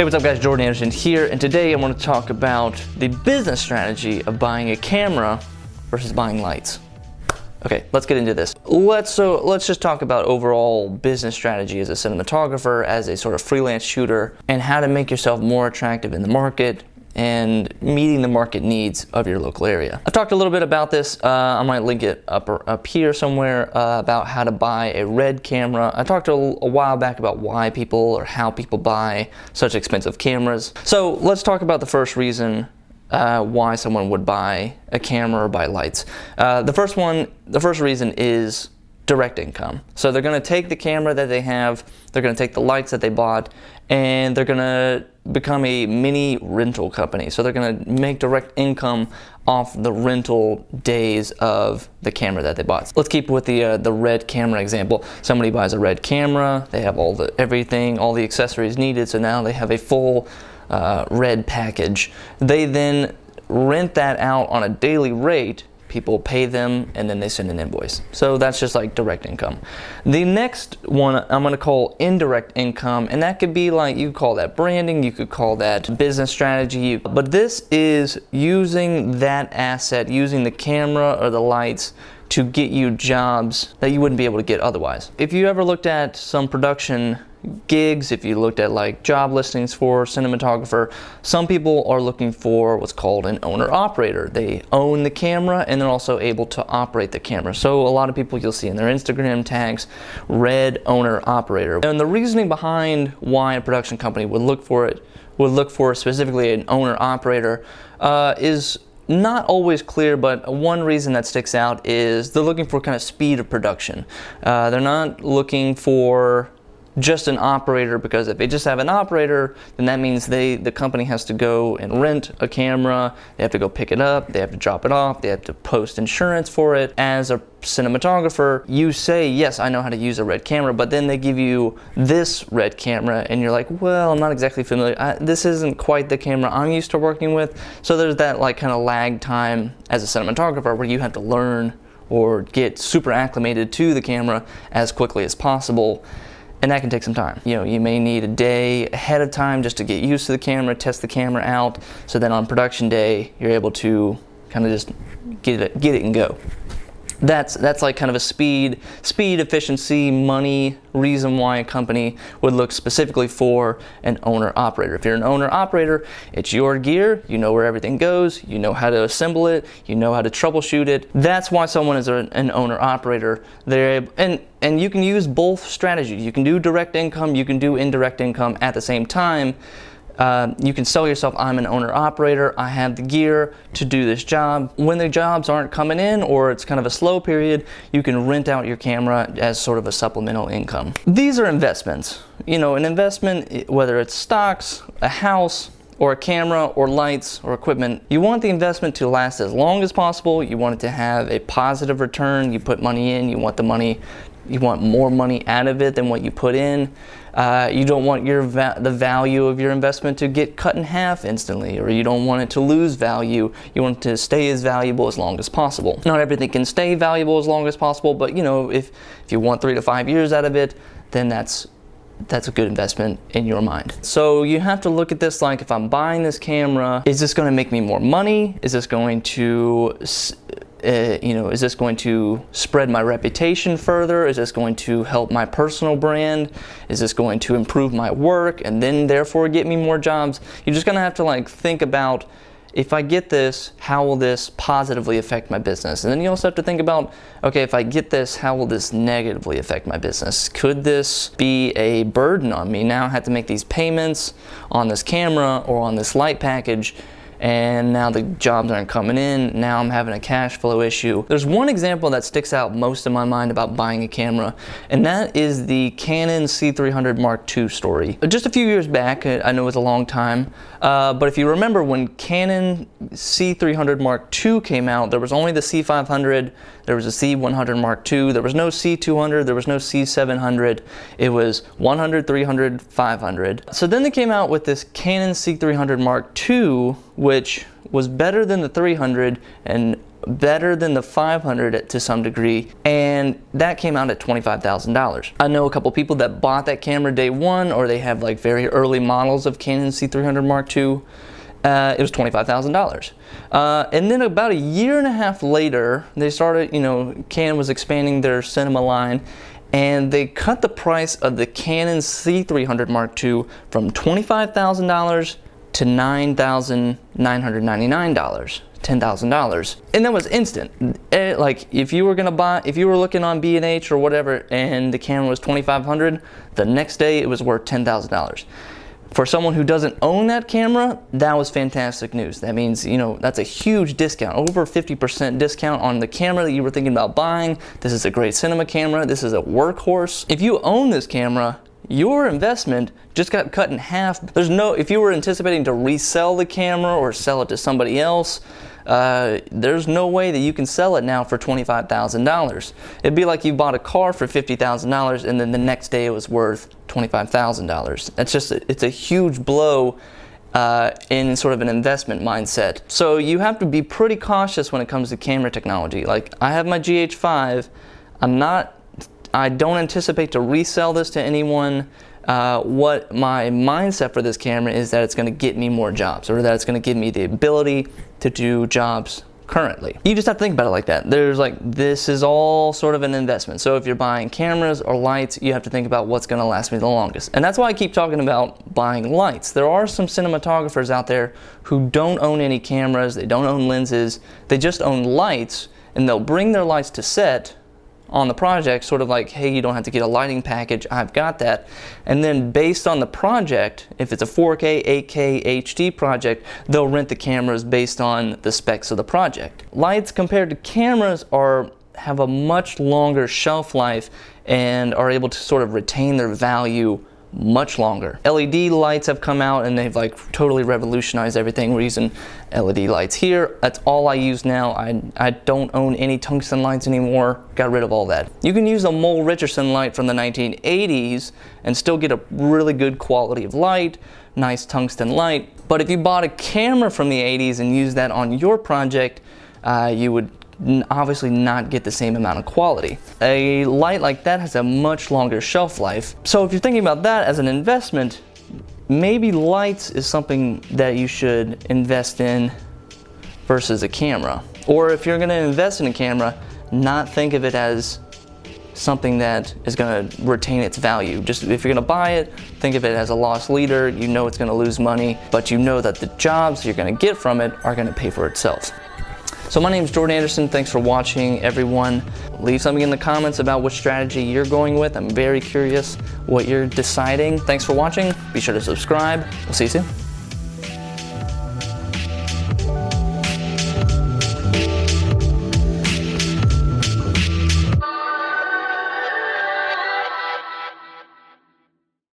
Hey, what's up guys? Jordan Anderson here, and today I want to talk about the business strategy of buying a camera versus buying lights. Okay, let's get into this. Let's so let's just talk about overall business strategy as a cinematographer, as a sort of freelance shooter, and how to make yourself more attractive in the market, and meeting the market needs of your local area. I've talked a little bit about this. Uh, I might link it up, up here somewhere uh, about how to buy a red camera. I talked a, a, while back about why people or how people buy such expensive cameras. So let's talk about the first reason uh, why someone would buy a camera or buy lights. Uh, the first one, the first reason is direct income. So they're going to take the camera that they have, they're going to take the lights that they bought, and they're going to become a mini rental company. So they're going to make direct income off the rental days of the camera that they bought. Let's keep with the uh, the red camera example. Somebody buys a red camera, they have all the everything, all the accessories needed, so now they have a full uh, red package. They then rent that out on a daily rate people pay them and then they send an invoice. So that's just like direct income. The next one I'm to call indirect income and that could be like you call that branding, you could call that business strategy, but this is using that asset, using the camera or the lights to get you jobs that you wouldn't be able to get otherwise. If you ever looked at some production gigs, if you looked at like job listings for cinematographer, some people are looking for what's called an owner operator. They own the camera and they're also able to operate the camera. So a lot of people you'll see in their Instagram tags, red owner operator. And the reasoning behind why a production company would look for it, would look for specifically an owner operator, uh, is not always clear, but one reason that sticks out is they're looking for kind of speed of production. Uh, they're not looking for just an operator because if they just have an operator, then that means they the company has to go and rent a camera, they have to go pick it up, they have to drop it off, they have to post insurance for it. As a cinematographer, you say, yes, I know how to use a red camera, but then they give you this red camera and you're like, well, I'm not exactly familiar. I, this isn't quite the camera I'm used to working with. So there's that like kind of lag time as a cinematographer where you have to learn or get super acclimated to the camera as quickly as possible and that can take some time. You know, you may need a day ahead of time just to get used to the camera, test the camera out, so then on production day, you're able to kind of just get it, get it and go that's that's like kind of a speed speed efficiency money reason why a company would look specifically for an owner operator if you're an owner operator it's your gear. You know where everything goes. You know how to assemble it. You know how to troubleshoot it. That's why someone is an owner operator they're and and you can use both strategies. You can do direct income. You can do indirect income at the same time uh, you can sell yourself, I'm an owner operator, I have the gear to do this job. When the jobs aren't coming in or it's kind of a slow period, you can rent out your camera as sort of a supplemental income. These are investments. You know, an investment, whether it's stocks, a house, or a camera or lights or equipment, you want the investment to last as long as possible. You want it to have a positive return. You put money in, you want the money you want more money out of it than what you put in. Uh, you don't want your va the value of your investment to get cut in half instantly, or you don't want it to lose value. You want it to stay as valuable as long as possible. Not everything can stay valuable as long as possible, but you know, if if you want three to five years out of it, then that's that's a good investment in your mind. So you have to look at this like if I'm buying this camera, is this going to make me more money? Is this going to uh, you know, is this going to spread my reputation further? Is this going to help my personal brand? Is this going to improve my work and then therefore get me more jobs? You're just gonna have to like think about if I get this, how will this positively affect my business? And then you also have to think about, okay, if I get this, how will this negatively affect my business? Could this be a burden on me? Now I have to make these payments on this camera or on this light package and now the jobs aren't coming in. Now I'm having a cash flow issue. There's one example that sticks out most in my mind about buying a camera, and that is the Canon C300 Mark II story. Just a few years back, I know it was a long time, uh, but if you remember when Canon C300 Mark II came out, there was only the C500, there was a C100 Mark II, there was no C200, there was no C700, it was 100, 300, 500. So then they came out with this Canon C300 Mark II, which was better than the 300 and better than the 500 to some degree, and that came out at $25,000. I know a couple people that bought that camera day one, or they have like very early models of Canon C300 Mark II. Uh, it was $25,000. Uh, and then about a year and a half later, they started, you know, Canon was expanding their cinema line and they cut the price of the Canon C300 Mark II from $25,000 to $9,999. $10,000 and that was instant it, like if you were gonna buy if you were looking on B&H or whatever and the camera was 2500 the next day it was worth $10,000 for someone who doesn't own that camera, that was fantastic news. That means, you know, that's a huge discount, over 50% discount on the camera that you were thinking about buying. This is a great cinema camera. This is a workhorse. If you own this camera, your investment just got cut in half. There's no, if you were anticipating to resell the camera or sell it to somebody else, uh, there's no way that you can sell it now for $25,000. It'd be like you bought a car for $50,000 and then the next day it was worth $25,000. That's just, it's a huge blow uh, in sort of an investment mindset. So you have to be pretty cautious when it comes to camera technology. Like I have my GH5, I'm not, I don't anticipate to resell this to anyone. Uh, what my mindset for this camera is that it's going to get me more jobs or that it's going to give me the ability to do jobs currently. You just have to think about it like that. There's like, this is all sort of an investment. So if you're buying cameras or lights, you have to think about what's gonna last me the longest. And that's why I keep talking about buying lights. There are some cinematographers out there who don't own any cameras, they don't own lenses, they just own lights, and they'll bring their lights to set on the project, sort of like, hey, you don't have to get a lighting package, I've got that. And then based on the project, if it's a 4K, 8K, HD project, they'll rent the cameras based on the specs of the project. Lights compared to cameras are have a much longer shelf life and are able to sort of retain their value much longer. LED lights have come out and they've like totally revolutionized everything. We're using LED lights here. That's all I use now. I, I don't own any tungsten lights anymore. Got rid of all that. You can use a Mole Richardson light from the 1980s and still get a really good quality of light, nice tungsten light. But if you bought a camera from the 80s and used that on your project, uh, you would obviously not get the same amount of quality. A light like that has a much longer shelf life. So if you're thinking about that as an investment, maybe lights is something that you should invest in versus a camera. Or if you're gonna invest in a camera, not think of it as something that is going to retain its value. Just if you're going to buy it, think of it as a loss leader. You know it's going to lose money, but you know that the jobs you're going to get from it are going to pay for itself. So my name is Jordan Anderson. Thanks for watching, everyone. Leave something in the comments about which strategy you're going with. I'm very curious what you're deciding. Thanks for watching. Be sure to subscribe. We'll see you soon.